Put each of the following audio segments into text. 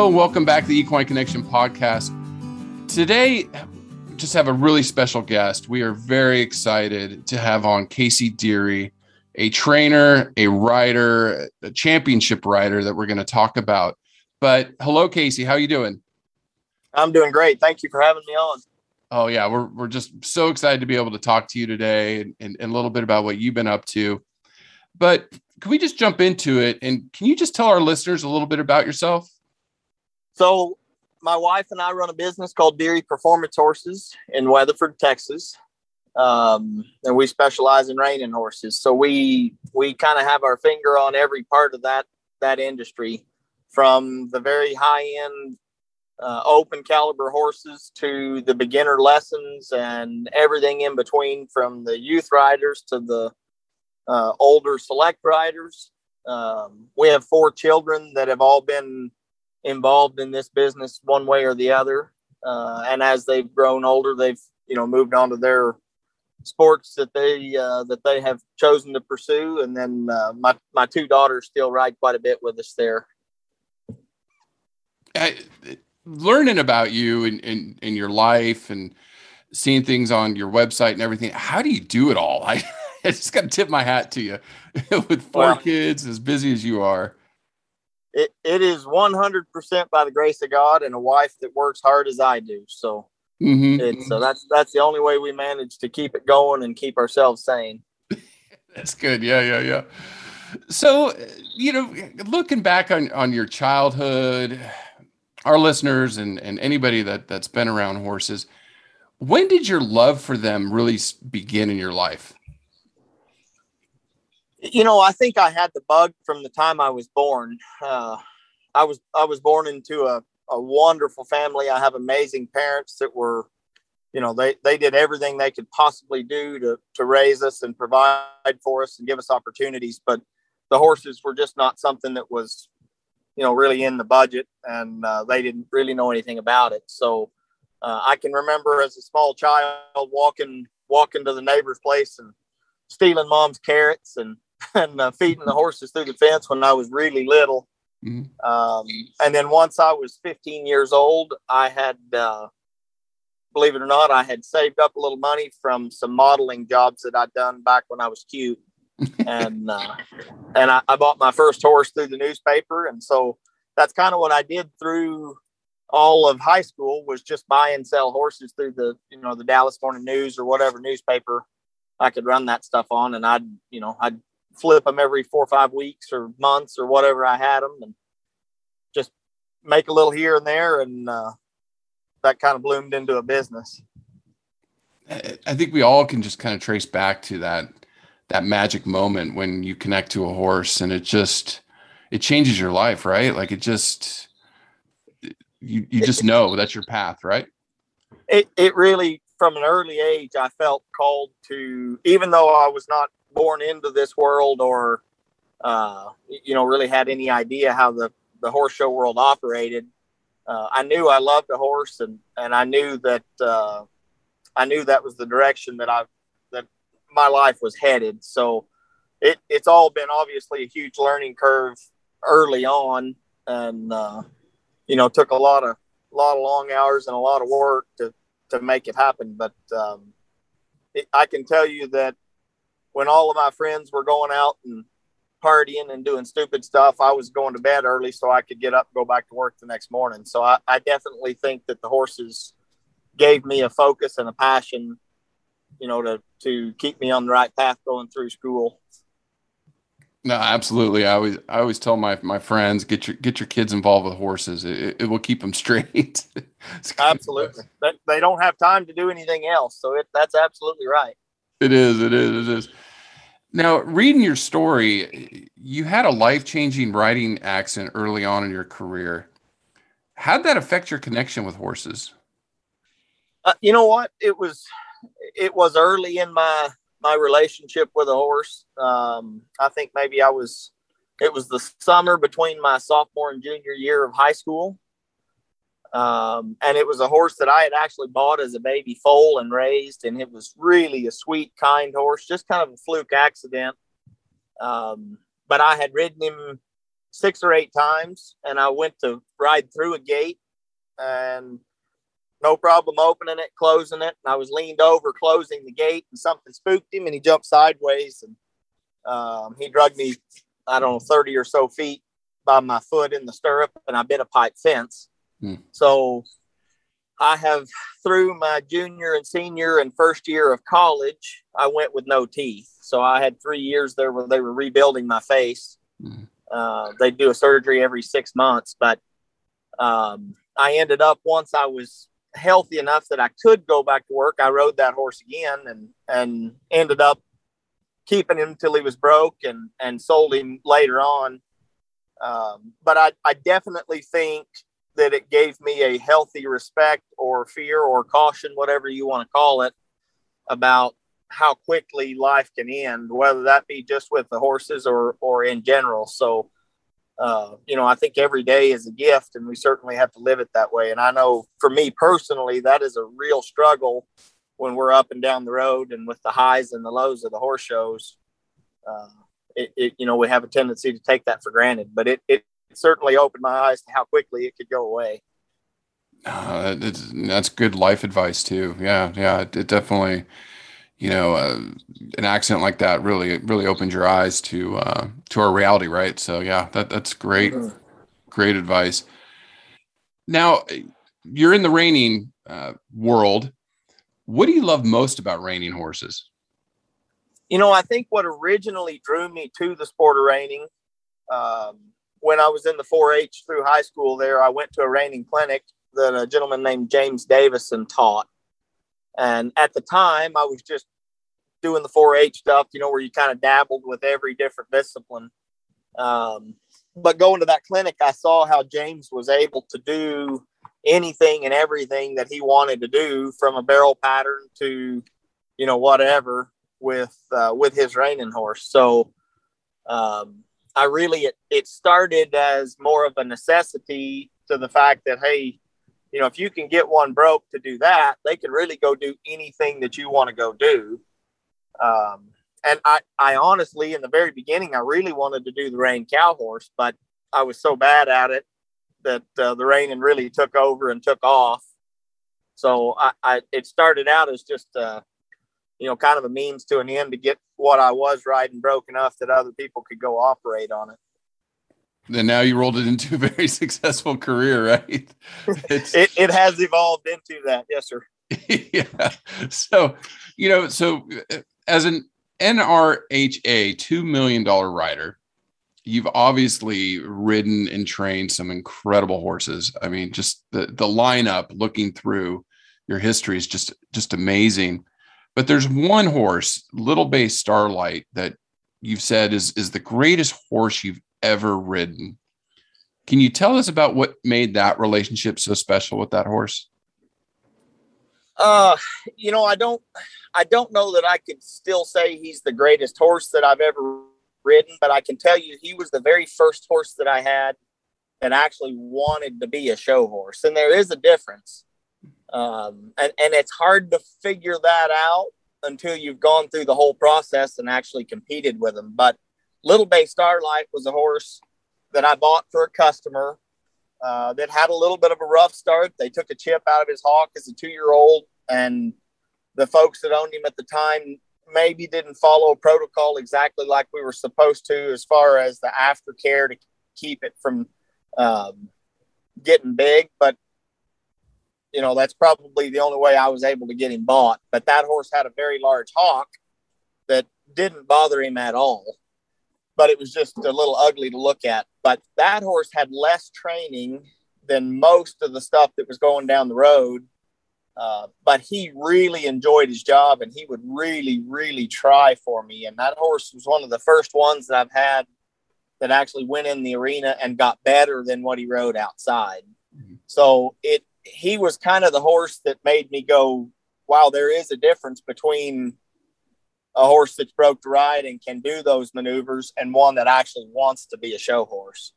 Hello, and welcome back to the Equine Connection podcast. Today, just have a really special guest. We are very excited to have on Casey Deary, a trainer, a rider, a championship rider that we're going to talk about. But hello, Casey, how you doing? I'm doing great. Thank you for having me on. Oh yeah, we're we're just so excited to be able to talk to you today and, and, and a little bit about what you've been up to. But can we just jump into it? And can you just tell our listeners a little bit about yourself? So, my wife and I run a business called Deary Performance Horses in Weatherford, Texas, um, and we specialize in reining horses. So we we kind of have our finger on every part of that that industry, from the very high end uh, open caliber horses to the beginner lessons and everything in between, from the youth riders to the uh, older select riders. Um, we have four children that have all been involved in this business one way or the other. Uh, and as they've grown older, they've you know moved on to their sports that they uh, that they have chosen to pursue. And then uh, my my two daughters still ride quite a bit with us there. I, learning about you and, and, and your life and seeing things on your website and everything. How do you do it all? I, I just got to tip my hat to you with four well, kids, as busy as you are it, it is 100% by the grace of God and a wife that works hard as I do. So mm-hmm. it's, so that's, that's the only way we manage to keep it going and keep ourselves sane. that's good. Yeah. Yeah. Yeah. So, you know, looking back on, on your childhood, our listeners and, and anybody that that's been around horses, when did your love for them really begin in your life? You know, I think I had the bug from the time I was born. Uh, I was I was born into a, a wonderful family. I have amazing parents that were, you know, they they did everything they could possibly do to to raise us and provide for us and give us opportunities. But the horses were just not something that was, you know, really in the budget, and uh, they didn't really know anything about it. So uh, I can remember as a small child walking walking to the neighbor's place and stealing mom's carrots and and uh, feeding the horses through the fence when I was really little. Mm-hmm. Um, and then once I was 15 years old, I had, uh, believe it or not, I had saved up a little money from some modeling jobs that I'd done back when I was cute. and uh, and I, I, bought my first horse through the newspaper, and so that's kind of what I did through all of high school was just buy and sell horses through the you know the Dallas Morning News or whatever newspaper I could run that stuff on, and I'd you know I'd flip them every four or five weeks or months or whatever I had them and just make a little here and there. And uh, that kind of bloomed into a business. I think we all can just kind of trace back to that that magic moment when you connect to a horse and it just it changes your life, right? Like it just you you just know that's your path, right? It it really from an early age I felt called to even though I was not born into this world or uh, you know really had any idea how the the horse show world operated. Uh, i knew i loved a horse and and i knew that uh, i knew that was the direction that i that my life was headed. So it it's all been obviously a huge learning curve early on and uh, you know took a lot of a lot of long hours and a lot of work to to make it happen. But um, it, i can tell you that when all of my friends were going out and partying and doing stupid stuff, I was going to bed early so I could get up and go back to work the next morning. So I, I definitely think that the horses gave me a focus and a passion, you know, to to keep me on the right path going through school. No, absolutely. I always I always tell my my friends get your get your kids involved with horses. It, it will keep them straight. absolutely. They don't have time to do anything else, so it, that's absolutely right. It is. It is. It is. Now, reading your story, you had a life changing riding accident early on in your career. How'd that affect your connection with horses? Uh, you know what? It was it was early in my my relationship with a horse. Um, I think maybe I was. It was the summer between my sophomore and junior year of high school, um, and it was a horse that I had actually bought as a baby foal and raised, and it was really a sweet, kind horse, just kind of a fluke accident. Um, but I had ridden him six or eight times, and I went to ride through a gate, and no problem opening it, closing it. And I was leaned over closing the gate, and something spooked him, and he jumped sideways, and um, he drugged me, I don't know, thirty or so feet by my foot in the stirrup, and I bit a pipe fence. Hmm. So I have through my junior and senior and first year of college, I went with no teeth. So I had three years there where they were rebuilding my face. Mm. Uh, they do a surgery every six months, but um, I ended up once I was healthy enough that I could go back to work. I rode that horse again and and ended up keeping him until he was broke and and sold him later on. Um, but I, I definitely think that it gave me a healthy respect or fear or caution, whatever you want to call it, about how quickly life can end, whether that be just with the horses or or in general. So, uh, you know, I think every day is a gift, and we certainly have to live it that way. And I know for me personally, that is a real struggle when we're up and down the road, and with the highs and the lows of the horse shows. Uh, it, it, you know, we have a tendency to take that for granted, but it, it certainly opened my eyes to how quickly it could go away. Uh, that's good life advice too. Yeah, yeah, it, it definitely, you know, uh, an accident like that really, really opens your eyes to uh, to our reality, right? So yeah, that that's great, mm-hmm. great advice. Now, you're in the reining uh, world. What do you love most about reining horses? You know, I think what originally drew me to the sport of reining um, when I was in the 4-H through high school there, I went to a reining clinic that a gentleman named James Davison taught. And at the time, I was just doing the 4-H stuff, you know, where you kind of dabbled with every different discipline. Um, but going to that clinic, I saw how James was able to do anything and everything that he wanted to do, from a barrel pattern to, you know, whatever with uh, with his reining horse. So um, I really it, it started as more of a necessity to the fact that hey, you know, if you can get one broke to do that, they can really go do anything that you want to go do. Um, and I, I honestly, in the very beginning, I really wanted to do the reined cow horse, but I was so bad at it that uh, the reining really took over and took off. So I, I it started out as just uh, you know, kind of a means to an end to get what I was riding broke enough that other people could go operate on it. And now you rolled it into a very successful career, right? It, it has evolved into that. Yes, sir. yeah. So, you know, so uh, as an NRHA $2 million rider, you've obviously ridden and trained some incredible horses. I mean, just the, the lineup looking through your history is just, just amazing. But there's one horse, Little Bay Starlight, that you've said is is the greatest horse you've ever ridden. Can you tell us about what made that relationship so special with that horse? Uh, you know, I don't I don't know that I could still say he's the greatest horse that I've ever ridden, but I can tell you he was the very first horse that I had that actually wanted to be a show horse. And there is a difference. Um, and, and it's hard to figure that out until you've gone through the whole process and actually competed with them. But Little Bay Starlight was a horse that I bought for a customer uh, that had a little bit of a rough start. They took a chip out of his hock as a two year old, and the folks that owned him at the time maybe didn't follow protocol exactly like we were supposed to as far as the aftercare to keep it from um, getting big. But you know, that's probably the only way I was able to get him bought. But that horse had a very large hock that didn't bother him at all. But it was just a little ugly to look at. But that horse had less training than most of the stuff that was going down the road. Uh, but he really enjoyed his job and he would really, really try for me. And that horse was one of the first ones that I've had that actually went in the arena and got better than what he rode outside. Mm-hmm. So it he was kind of the horse that made me go, wow, there is a difference between a horse that's broke to ride and can do those maneuvers and one that actually wants to be a show horse.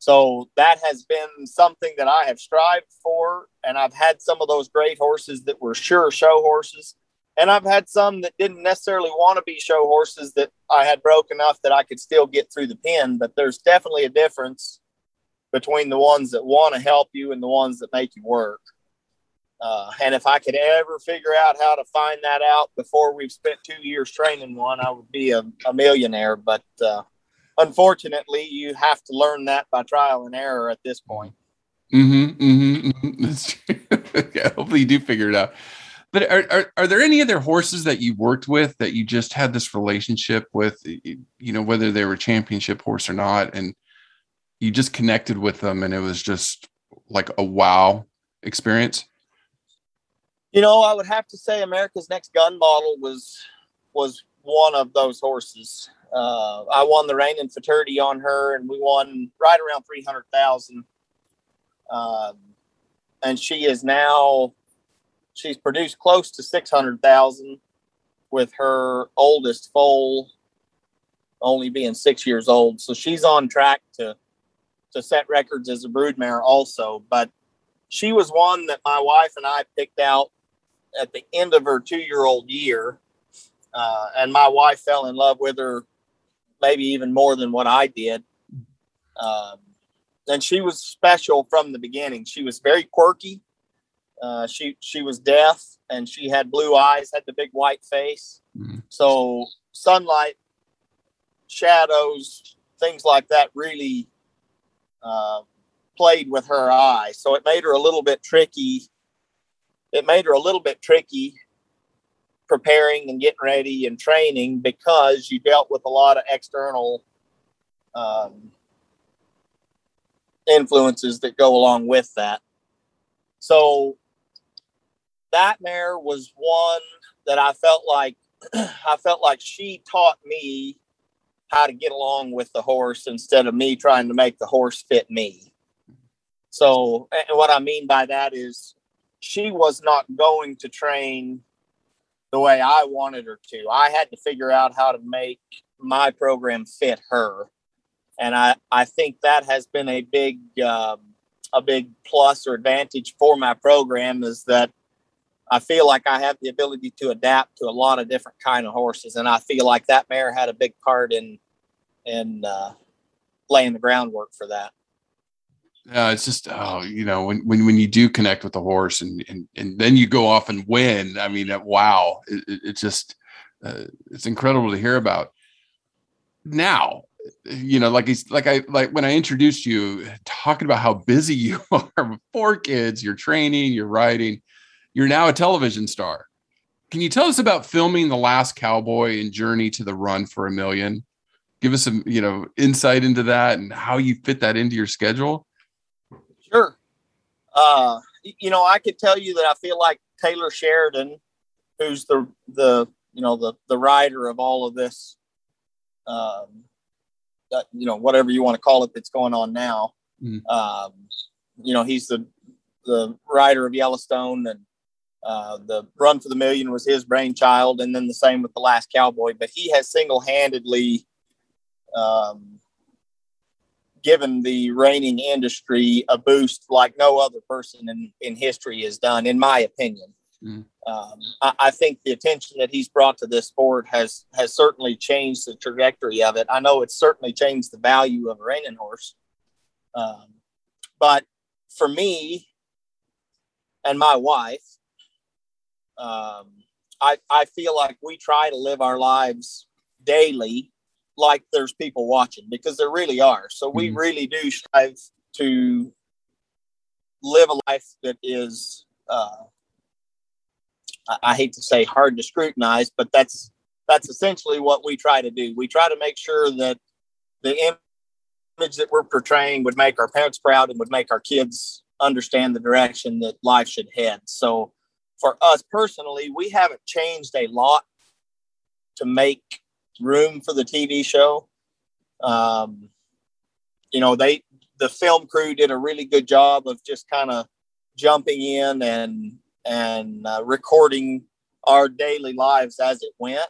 So that has been something that I have strived for. And I've had some of those great horses that were sure show horses. and I've had some that didn't necessarily want to be show horses that I had broke enough that I could still get through the pen. But there's definitely a difference between the ones that want to help you and the ones that make you work. Uh, and if I could ever figure out how to find that out before we've spent two years training one, I would be a, a millionaire. But uh, unfortunately, you have to learn that by trial and error at this point. Mm-hmm. mm-hmm, mm-hmm. yeah, hopefully, you do figure it out. But are, are, are there any other horses that you worked with that you just had this relationship with, you know, whether they were championship horse or not, and you just connected with them and it was just like a wow experience? You know, I would have to say America's Next Gun Model was was one of those horses. Uh, I won the reining futurity on her, and we won right around three hundred thousand. Um, and she is now she's produced close to 600,000 with her oldest foal only being six years old. So she's on track to, to set records as a broodmare also. But she was one that my wife and I picked out at the end of her two year old year. Uh, and my wife fell in love with her maybe even more than what I did. Um, and she was special from the beginning. She was very quirky. Uh, she she was deaf and she had blue eyes, had the big white face. Mm-hmm. So sunlight, shadows, things like that really uh, played with her eye. So it made her a little bit tricky. It made her a little bit tricky preparing and getting ready and training because you dealt with a lot of external um, influences that go along with that. So that mare was one that I felt like I felt like she taught me how to get along with the horse instead of me trying to make the horse fit me. So, and what I mean by that is she was not going to train the way I wanted her to. I had to figure out how to make my program fit her. And I, I think that has been a big, um, a big plus or advantage for my program is that I feel like I have the ability to adapt to a lot of different kind of horses, and I feel like that mare had a big part in in uh, laying the groundwork for that. Yeah, it's just oh, you know, when when when you do connect with the horse and and and then you go off and win. I mean, wow, it, it, it's just uh, it's incredible to hear about. Now, you know, like he's like I like when I introduced you, talking about how busy you are four kids, you're training, you're riding you're now a television star. Can you tell us about filming The Last Cowboy and Journey to the Run for a Million? Give us some, you know, insight into that and how you fit that into your schedule. Sure. Uh, you know, I could tell you that I feel like Taylor Sheridan, who's the the you know the the writer of all of this, um, that, you know, whatever you want to call it that's going on now. Mm. Um, you know, he's the the writer of Yellowstone and uh, the Run for the Million was his brainchild, and then the same with The Last Cowboy. But he has single handedly um, given the reining industry a boost like no other person in, in history has done, in my opinion. Mm. Um, I, I, think the attention that he's brought to this sport has has certainly changed the trajectory of it. I know it's certainly changed the value of a reining horse. Um, but for me and my wife, um, I, I feel like we try to live our lives daily like there's people watching because there really are. So we mm-hmm. really do strive to live a life that is, uh, I, I hate to say hard to scrutinize, but that's that's essentially what we try to do. We try to make sure that the image that we're portraying would make our parents proud and would make our kids understand the direction that life should head. So for us personally, we haven't changed a lot to make room for the TV show. Um, you know, they the film crew did a really good job of just kind of jumping in and and uh, recording our daily lives as it went.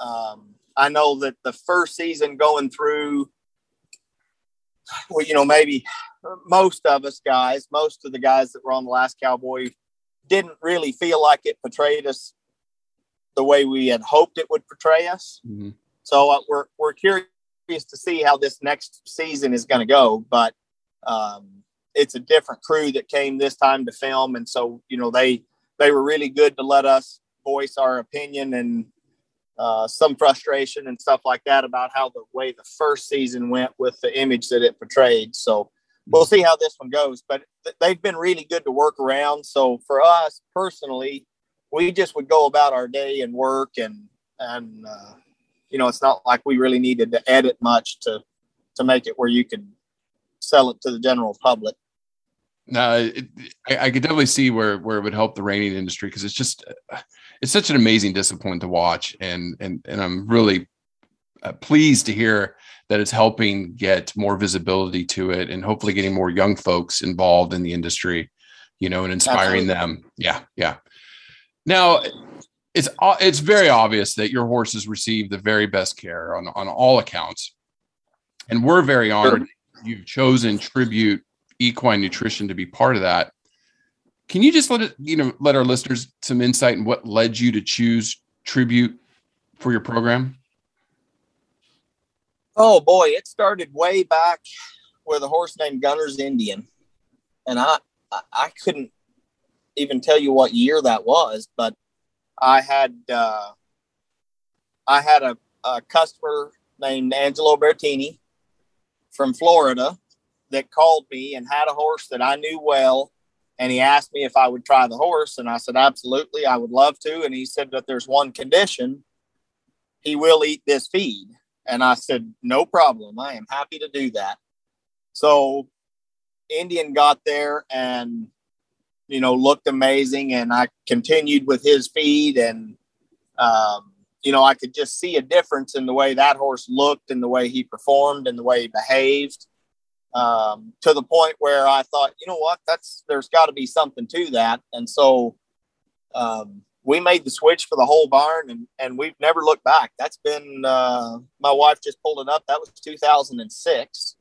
Um, I know that the first season going through, well, you know, maybe most of us guys, most of the guys that were on the last Cowboy didn't really feel like it portrayed us the way we had hoped it would portray us. Mm-hmm. So uh, we're we're curious to see how this next season is going to go, but um, it's a different crew that came this time to film, and so you know they they were really good to let us voice our opinion and uh, some frustration and stuff like that about how the way the first season went with the image that it portrayed. So we'll see how this one goes. But th- they've been really good to work around. So for us personally, we just would go about our day and work and and uh, you know it's not like we really needed to edit much to to make it where you could sell it to the general public. No, I, I, could definitely see where where it would help the reining industry because it's just it's such an amazing discipline to watch, and and and I'm really uh, pleased to hear that it's helping get more visibility to it, and hopefully getting more young folks involved in the industry, you know, and inspiring Absolutely. them. Yeah, yeah. Now, it's it's very obvious that your horses receive the very best care on on all accounts, and we're very honored sure. you've chosen Tribute Equine Nutrition to be part of that. Can you just let it, you know, let our listeners some insight in what led you to choose Tribute for your program? Oh boy, it started way back with a horse named Gunner's Indian, and I I couldn't even tell you what year that was, but I had uh, I had a, a customer named Angelo Bertini from Florida that called me and had a horse that I knew well. And he asked me if I would try the horse. And I said, absolutely, I would love to. And he said that there's one condition he will eat this feed. And I said, no problem. I am happy to do that. So Indian got there and you know, looked amazing. And I continued with his feed, and um, you know, I could just see a difference in the way that horse looked, and the way he performed, and the way he behaved. Um, to the point where I thought, you know what, that's there's got to be something to that, and so um, we made the switch for the whole barn, and and we've never looked back. That's been uh, my wife just pulled it up. That was 2006.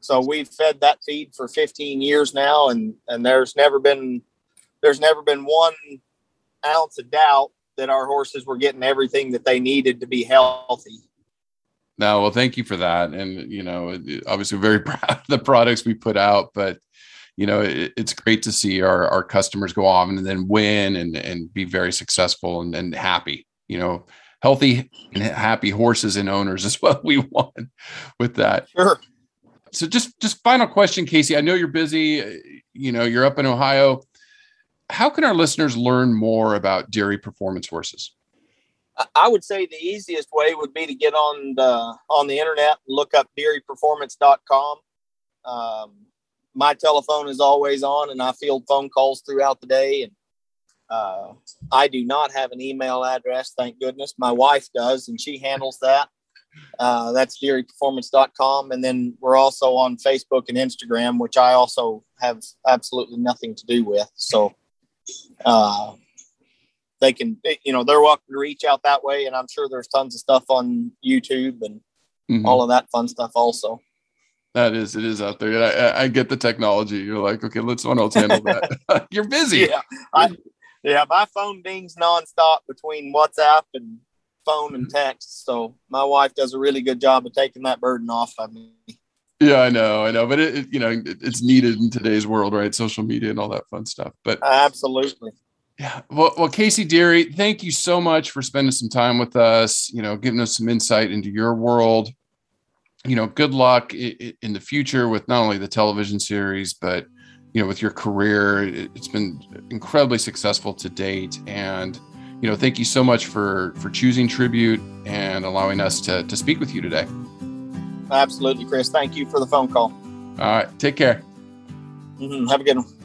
So we've fed that feed for 15 years now, and and there's never been there's never been one ounce of doubt that our horses were getting everything that they needed to be healthy. No, well, thank you for that, and you know, obviously, very proud of the products we put out, but you know, it, it's great to see our our customers go off and then win and and be very successful and, and happy. You know, healthy and happy horses and owners is what we want with that. Sure so just just final question, Casey. I know you're busy. You know, you're up in Ohio. How can our listeners learn more about Deary performance horses? I would say the easiest way would be to get on the on the internet and look up dearyperformance.com. Um, my telephone is always on, and I field phone calls throughout the day. And uh, I do not have an email address, thank goodness. My wife does, and she handles that. Uh, that's dearyperformance.com. And then we're also on Facebook and Instagram, which I also have absolutely nothing to do with. So uh, they can, you know, they're welcome to reach out that way. And I'm sure there's tons of stuff on YouTube and mm-hmm. all of that fun stuff also. That is, it is out there. I, I get the technology. You're like, okay, let someone else handle that. You're busy. Yeah. I, yeah. My phone dings nonstop between WhatsApp and phone and mm-hmm. text. So my wife does a really good job of taking that burden off of me. Yeah, I know, I know, but it, it you know it, it's needed in today's world, right? Social media and all that fun stuff. But absolutely. Yeah. Well, well, Casey Deary, thank you so much for spending some time with us. You know, giving us some insight into your world. You know, good luck in the future with not only the television series, but you know, with your career. It's been incredibly successful to date, and you know, thank you so much for for choosing Tribute and allowing us to to speak with you today. Absolutely, Chris. Thank you for the phone call. All right. Take care. Mm-hmm. Have a good one.